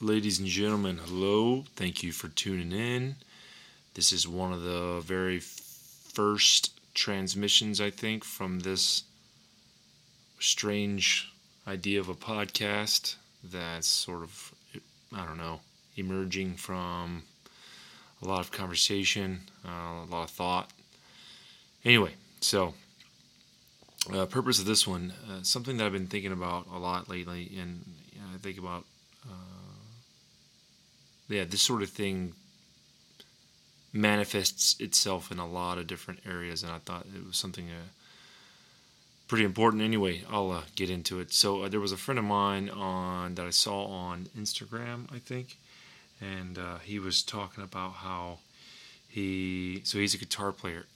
Ladies and gentlemen, hello. Thank you for tuning in. This is one of the very first transmissions, I think, from this strange idea of a podcast that's sort of, I don't know, emerging from a lot of conversation, uh, a lot of thought. Anyway, so uh, purpose of this one, uh, something that I've been thinking about a lot lately, and you know, I think about, yeah, this sort of thing manifests itself in a lot of different areas, and I thought it was something uh, pretty important. Anyway, I'll uh, get into it. So uh, there was a friend of mine on that I saw on Instagram, I think, and he was talking about how he, so he's a guitar player,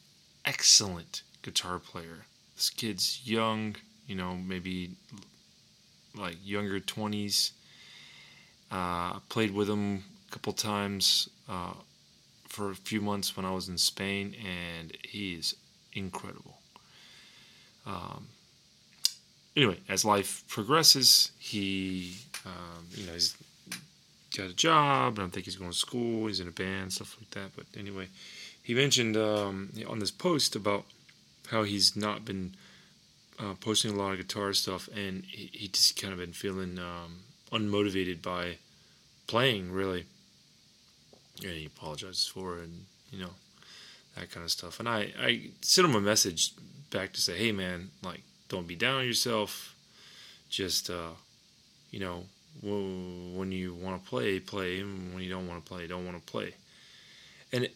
excellent guitar player this kid's young, you know, maybe like younger 20s. Uh, I played with him couple times uh, for a few months when I was in Spain, and he is incredible. Um, anyway, as life progresses, he, um, you know, he's got a job, and I think he's going to school, he's in a band, stuff like that. But anyway, he mentioned um, on this post about how he's not been uh, posting a lot of guitar stuff, and he, he just kind of been feeling um, unmotivated by playing, really. And he apologizes for it, and you know that kind of stuff. And I I sent him a message back to say, hey man, like don't be down on yourself. Just uh, you know, when you want to play, play, and when you don't want to play, don't want to play. And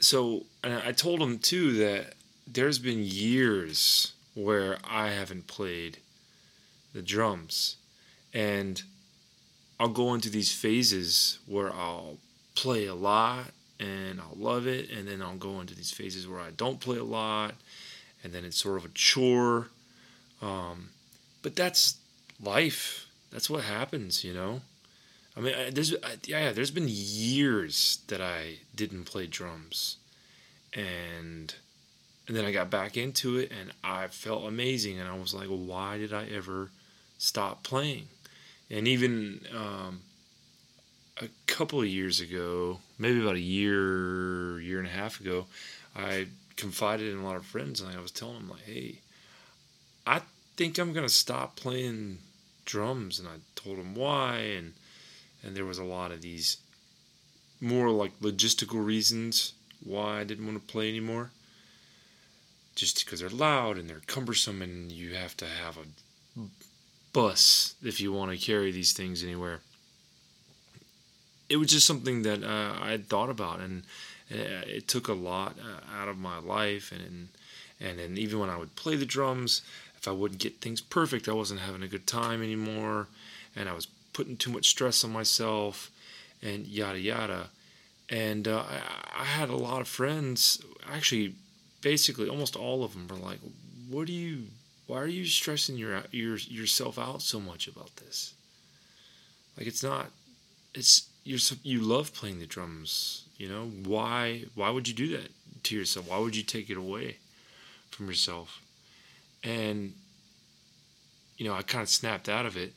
so and I told him too that there's been years where I haven't played the drums. And I'll go into these phases where I'll play a lot and I'll love it. And then I'll go into these phases where I don't play a lot. And then it's sort of a chore. Um, but that's life. That's what happens, you know? I mean, there's yeah, yeah there's been years that I didn't play drums, and and then I got back into it and I felt amazing. And I was like, why did I ever stop playing? And even um, a couple of years ago, maybe about a year, year and a half ago, I confided in a lot of friends and I was telling them, like, hey, I think I'm to stop playing drums. And I told them why. And, and there was a lot of these more like logistical reasons why I didn't want to play anymore just because they're loud and they're cumbersome and you have to have a bus if you want to carry these things anywhere. It was just something that uh, I had thought about and uh, it took a lot uh, out of my life and and and even when I would play the drums, if I wouldn't get things perfect, I wasn't having a good time anymore, and I was putting too much stress on myself, and yada yada. And uh, I, I had a lot of friends, actually basically almost all of them were like, "What do you? Why are you stressing your your yourself out so much about this? Like it's not. It's you're you love playing the drums. You know why? Why would you do that to yourself? Why would you take it away from yourself? And you know, I kind of snapped out of it,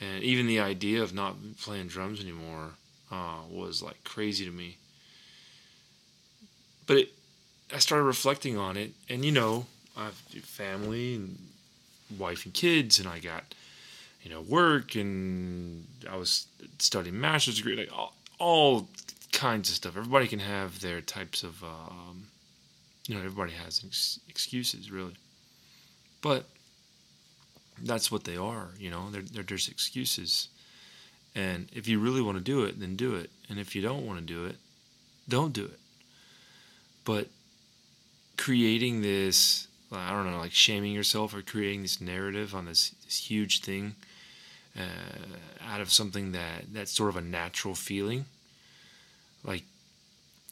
and even the idea of not playing drums anymore uh, was like crazy to me. But it, I started reflecting on it, and you know, I have family and wife and kids, and I got you know work, and I was studying master's degree, like all, all kinds of stuff. Everybody can have their types of, um, you know, everybody has ex- excuses, really, but that's what they are. You know, they're, they're just excuses. And if you really want to do it, then do it. And if you don't want to do it, don't do it. But creating this I don't know, like shaming yourself or creating this narrative on this, this huge thing uh, out of something that that's sort of a natural feeling. Like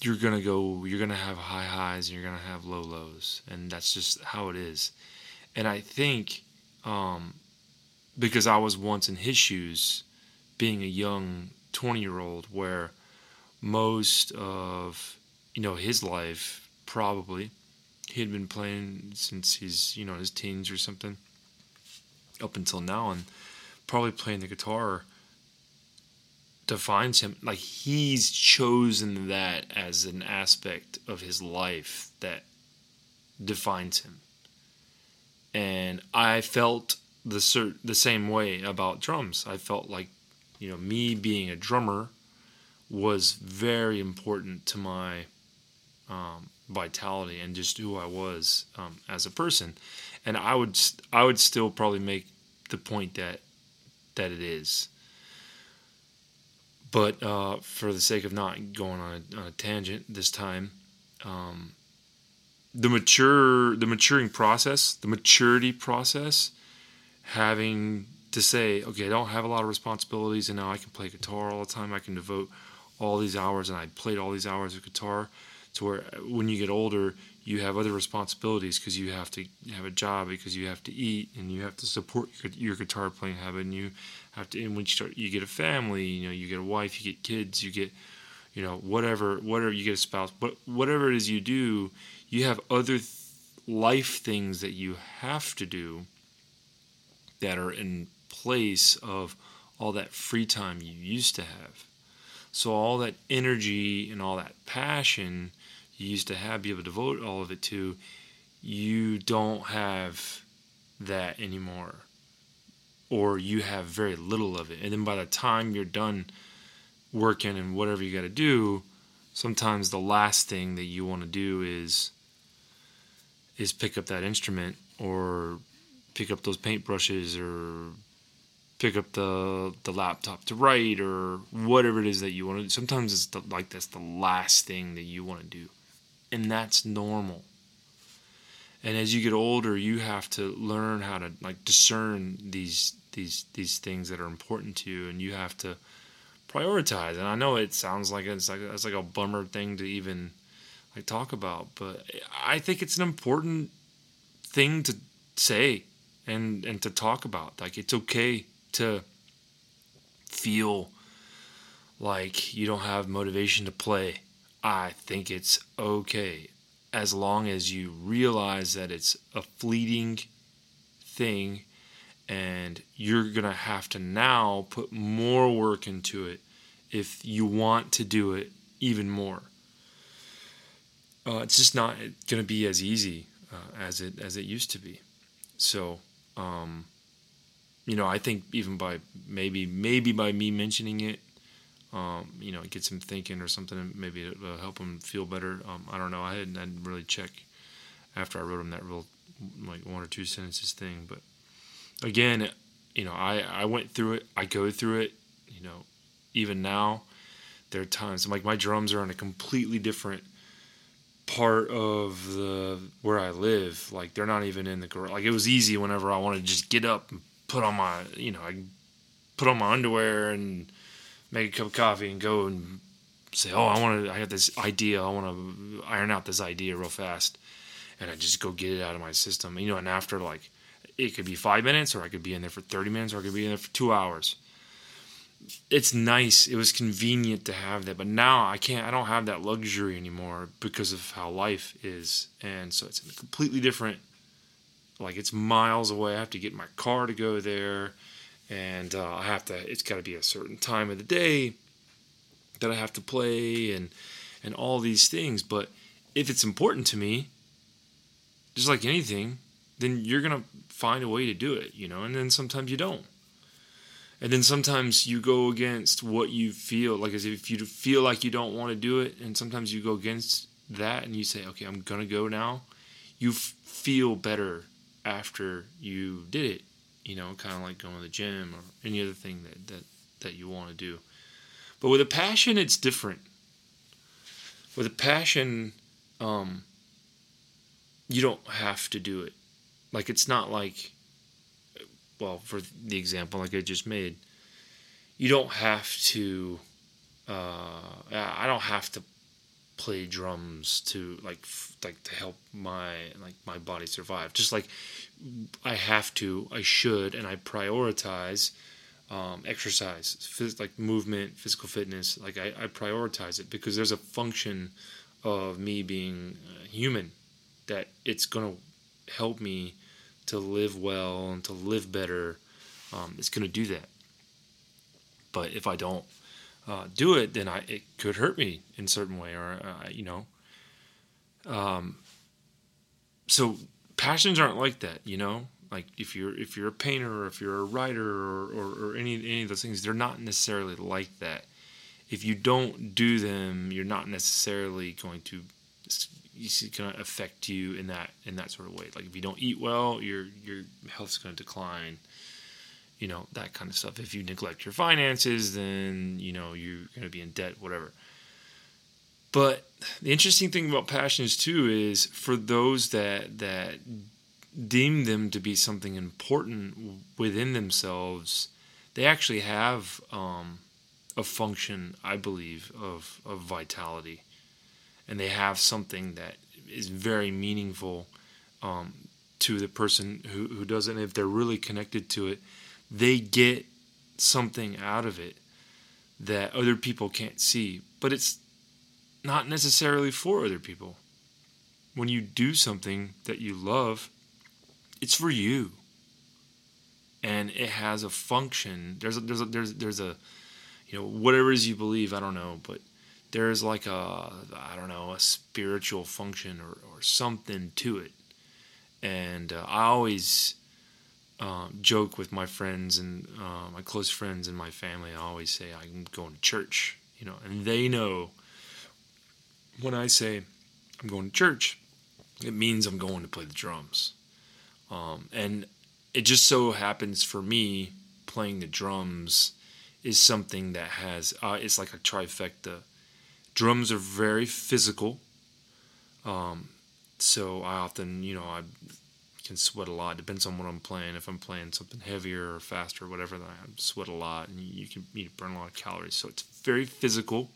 you're gonna go, you're gonna have high highs and you're gonna have low lows, and that's just how it is. And I think um, because I was once in his shoes, being a young 20 year old, where most of you know his life probably he had been playing since he's you know his teens or something up until now and probably playing the guitar defines him. Like he's chosen that as an aspect of his life that defines him. And I felt the cert- the same way about drums. I felt like, you know, me being a drummer was very important to my um, vitality and just who I was um, as a person. And I would I would still probably make the point that that it is. But uh, for the sake of not going on a, on a tangent this time, um, the mature the maturing process, the maturity process, having to say, okay, I don't have a lot of responsibilities, and now I can play guitar all the time. I can devote all these hours, and I played all these hours of guitar. To where when you get older, you have other responsibilities because you have to have a job because you have to eat and you have to support your, your guitar playing habit and you have to and when you start you get a family you know you get a wife you get kids you get you know whatever whatever you get a spouse but whatever it is you do you have other th- life things that you have to do that are in place of all that free time you used to have so all that energy and all that passion you used to have, be able to devote all of it to, you don't have that anymore. Or you have very little of it. And then by the time you're done working and whatever you got to do, sometimes the last thing that you want to do is is pick up that instrument or pick up those paintbrushes or pick up the the laptop to write or whatever it is that you want to do. Sometimes it's the, like that's the last thing that you want to do. And that's normal. And as you get older you have to learn how to like discern these these these things that are important to you and you have to prioritize. And i know it sounds like it's like it's like a bummer thing to even like talk about but i think it's an important thing to say and and to talk about. Like it's okay to feel like you don't have motivation to play I think it's okay as long as you realize that it's a fleeting thing and you're going to have to now put more work into it if you want to do it even more. Uh, it's just not going to be as easy uh, as it as it used to be. So, um, you know, I think even by maybe maybe by me mentioning it, um, you know, it gets him thinking or something, maybe it'll help him feel better. Um, I don't know. I hadn't, I didn't really check after I wrote him that real like one or two sentences thing, but again, you know, I I went through it. I go through it. You know, even now, there are times like my drums are on a completely different part of the where I live. Like they're not even in the garage. Like it was easy whenever I wanted to just get up and put on my, you know, I put on my underwear and make a cup of coffee and go and say, "Oh, I want to. I have this idea. I want to iron out this idea real fast," and I just go get it out of my system. You know, and after like, it could be five minutes, or I could be in there for thirty minutes, or I could be in there for two hours. It's nice. It was convenient to have that, but now I can't. I don't have that luxury anymore because of how life is, and so it's completely different. Like it's miles away. I have to get my car to go there and uh, I have to. It's got to be a certain time of the day that I have to play, and and all these things. But if it's important to me, just like anything, then you're gonna find a way to do it, you know. And then sometimes you don't. And then sometimes you go against what you feel like as if you feel like you don't want to do it, and sometimes you go against that and you say, okay, I'm gonna go now. You f- feel better after you did it you know, kind of like going to the gym or any other thing that, that, that you want to do. But with a passion, it's different. With a passion, um, you don't have to do it. Like, it's not like, well, for the example like I just made, you don't have to, uh, I don't have to play drums to like like to help my like my body survive. Just like i have to i should and i prioritize um, exercise phys- like movement physical fitness. Like I, I prioritize it because there's a function of me being human that it's to help me to live well and to live better. Um, it's to do that. But if i don't uh, do it, then I it could hurt me in a certain way, or uh, you know. Um. So passions aren't like that, you know. Like if you're if you're a painter or if you're a writer or, or, or any any of those things, they're not necessarily like that. If you don't do them, you're not necessarily going to it's going to affect you in that in that sort of way. Like if you don't eat well, your your health's going to decline. You know that kind of stuff. If you neglect your finances, then you know you're going to be in debt, whatever. But the interesting thing about passions too is for those that that deem them to be something important within themselves, they actually have um, a function, I believe, of of vitality and they have something that is very meaningful um, to the person who, who does it. And if they're really connected to it, they get something out of it that other people can't see. But it's not necessarily for other people. When you do something that you love, it's for you. And it has a function. There's a, there's a, there's there's a you know whatever it is you believe, I don't know, but there's like a I don't know a spiritual function or, or something to it, and uh, I always uh, joke with my friends and uh, my close friends and my family. I always say I'm going to church, you know, and they know when I say I'm going to church, it means I'm going to play the drums, um, and it just so happens for me playing the drums is something that has uh, it's like a trifecta drums are very physical. Um, so I often, you know, I can sweat a lot. Depends on what I'm playing. If I'm playing something heavier or faster or whatever, then I sweat a lot, and you can you burn a lot of calories. So it's very physical.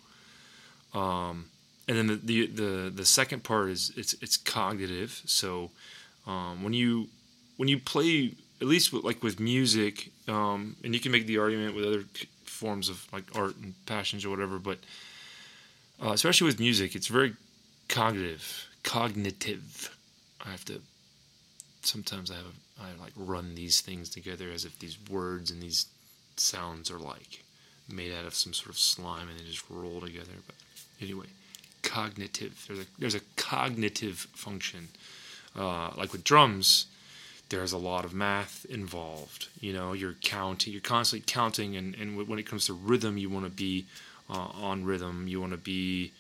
Um, and then the, the, the the second part is it's it's cognitive. So um, when you when you play at least with, like with music, um, and you can make the argument with other forms of like art and passions or whatever, but uh, especially with music, it's very cognitive. Cognitive. I have to. Sometimes I have I like run these things together as if these words and these sounds are like made out of some sort of slime and they just roll together. But anyway, cognitive. There's a there's a cognitive function. Uh, like with drums, there's a lot of math involved. You know, you're counting, you're constantly counting, and, and when it comes to rhythm, you want to be uh, on rhythm. You want to be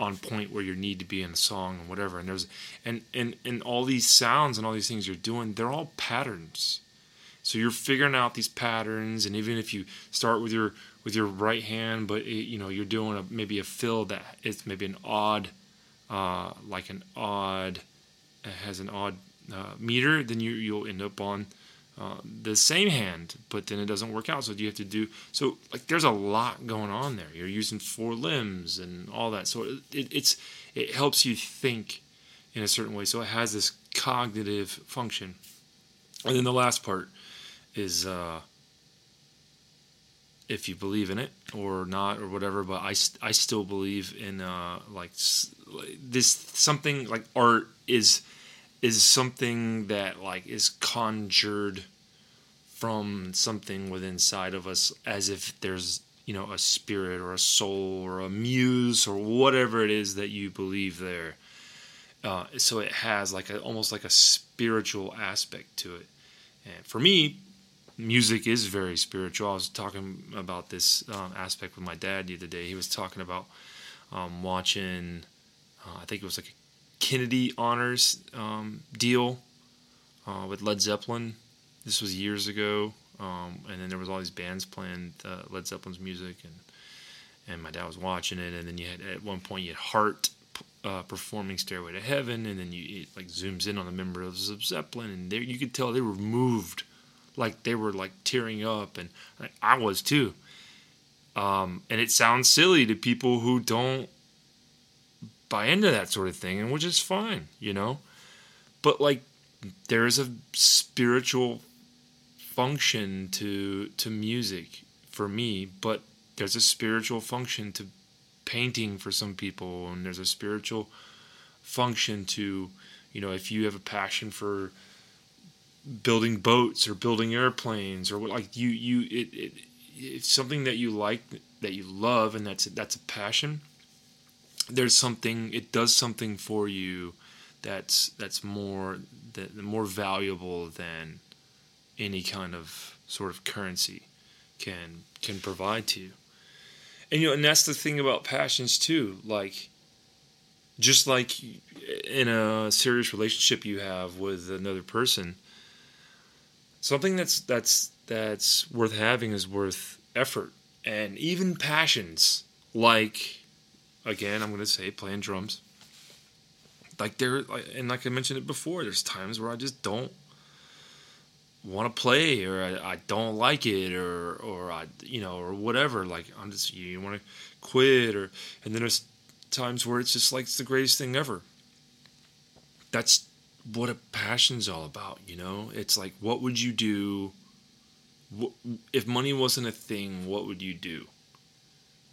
on point where you need to be in a song and whatever. And there's and and and all these sounds and all these things you're doing, they're all patterns. So you're figuring out these patterns, and even if you start with your with your right hand, but it, you know you're doing a, maybe a fill that is maybe an odd, uh, like an odd, has an odd uh, meter, then you you'll end up on uh, the same hand, but then it doesn't work out. So you have to do so. Like there's a lot going on there. You're using four limbs and all that. So it, it's it helps you think in a certain way. So it has this cognitive function. And then the last part is uh, if you believe in it or not or whatever. But I, I still believe in uh, like this something like art is is something that like is conjured from something within inside of us as if there's you know a spirit or a soul or a muse or whatever it is that you believe there. Uh, so it has like a almost like a spiritual aspect to it. And for me music is very spiritual. I was talking about this um, aspect with my dad the other day. He was talking about um, watching uh, i think it was like a Kennedy Honors um, deal uh, with Led Zeppelin. This was years ago, um, and then there was all these bands playing uh, Led Zeppelin's music, and and my dad was watching it, and then you had at one point you had Heart uh, performing Stairway to Heaven, and then you it like zooms in on the members of Zeppelin, and there you could tell they were moved, like they were like tearing up, and like, I was too. Um, and it sounds silly to people who don't buy into that sort of thing, and which is fine, you know. But like, there is a spiritual function to to music for me, but there's a spiritual function to painting for some people, and there's a spiritual function to, you know, if you have a passion for building boats or building airplanes or what, like you you it, it it's something that you like, that you love, and that's that's a passion. There's something. It does something for you that's that's more that more valuable than any kind of sort of currency can can provide to you. And you know, and that's the thing about passions too. Like, just like in a serious relationship you have with another person, something that's that's that's worth having is worth effort and even passions. Like, again, I'm gonna say playing drums. Like there, and like I mentioned it before, there's times where I just don't want to play or I, I, don't like it or or I you know or whatever. Like I'm just you want to quit or and then there's times where it's just like it's the greatest thing ever. That's what a passion's all about you know? It's like what would you do? If money wasn't a thing what would you do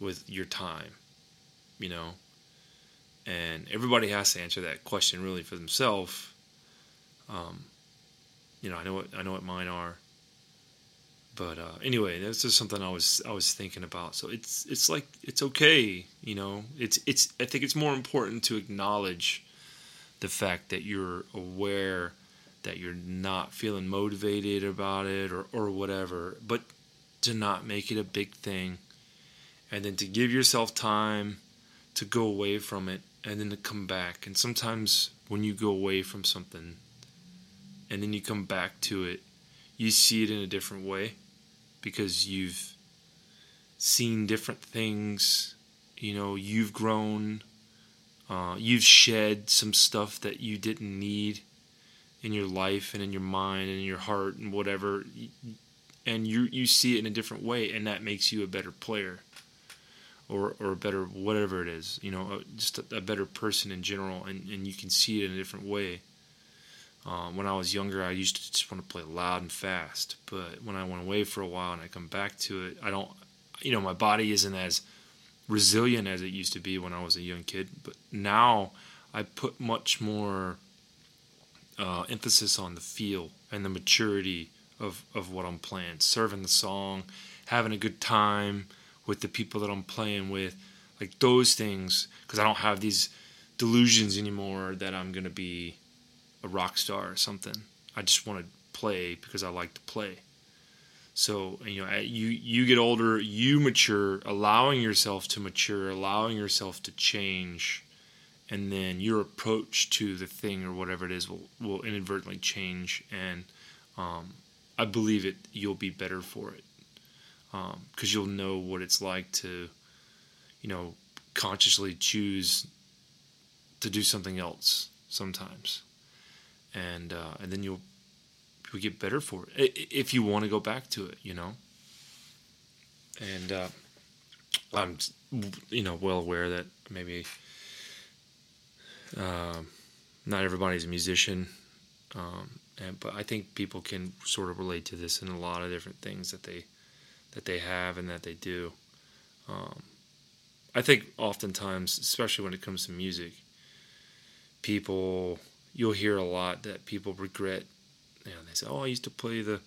with your time you know? And everybody has to answer that question really for themselves. Um, you know, I know what I know what mine are. But uh, anyway, that's just something I was I was thinking about. So it's it's like it's okay, you know. It's it's I think it's more important to acknowledge the fact that you're aware that you're not feeling motivated about it or or whatever, but to not make it a big thing, and then to give yourself time to go away from it and then to come back. And sometimes when you go away from something, and then you come back to it, you see it in a different way because you've seen different things. You know, you've grown, uh, you've shed some stuff that you didn't need in your life and in your mind and in your heart and whatever. And you you see it in a different way, and that makes you a better player, or or a better whatever it is. You know, uh, just a, a better person in general, and and you can see it in a different way. Um, when I was younger, I used to just want to play loud and fast. But when I went away for a while and I come back to it, I don't, you know, my body isn't as resilient as it used to be when I was a young kid. But now I put much more uh, emphasis on the feel and the maturity of, of what I'm playing, serving the song, having a good time with the people that I'm playing with, like those things, because I don't have these delusions anymore that I'm going to be rock star or something. I just want to play because I like to play. So you know, you you get older, you mature, allowing yourself to mature, allowing yourself to change, and then your approach to the thing or whatever it is will will inadvertently change, and um, I believe it. You'll be better for it because um, you'll know what it's like to, you know, consciously choose to do something else sometimes and uh, and then you'll you'll get better for it if you want to go back to it, you know. And uh, I'm you know well aware that maybe uh, not everybody's a musician, um, and but I think people can sort of relate to this in a lot of different things that they that they have and that they do. Um, I think oftentimes, especially when it comes to music, people you'll hear a lot that people regret. You know, they say, "Oh, I used to play the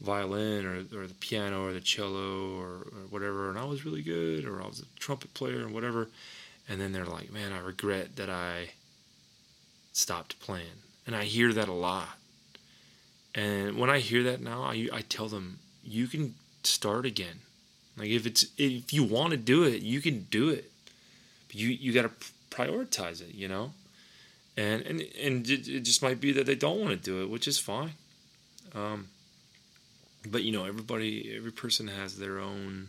violin or, or the piano or the cello or, or whatever, and I was really good, or I was a trumpet player and whatever." And then they're like, "Man, I regret that I stopped playing." And I hear that a lot. And when I hear that now, I, I tell them, "You can start again. Like if it's if you want to do it, you can do it. But you you got to prioritize it, you know." And and and it, just might be that they don't want to do it, which is fine. Um, but you know, everybody, every person has their own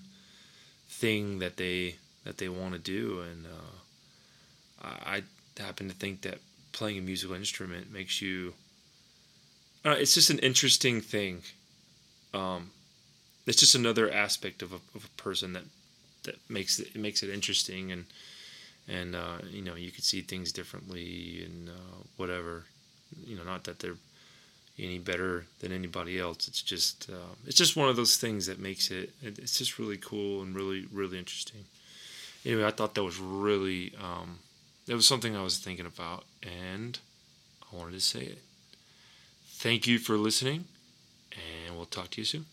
thing that they that they want to do, and uh, I, I happen to think that playing a musical instrument makes you. Uh, it's just an interesting thing. Um, it's just another aspect of a, of a person that that makes it, it makes it interesting and and uh, you know you could see things differently and uh, whatever. You know, not that they're any better than anybody else. It's just uh, it's just one of those things that makes it. It's just really cool and really really interesting. Anyway, I thought that was really um, that was something I was thinking about, and I wanted to say it. Thank you for listening, and we'll talk to you soon.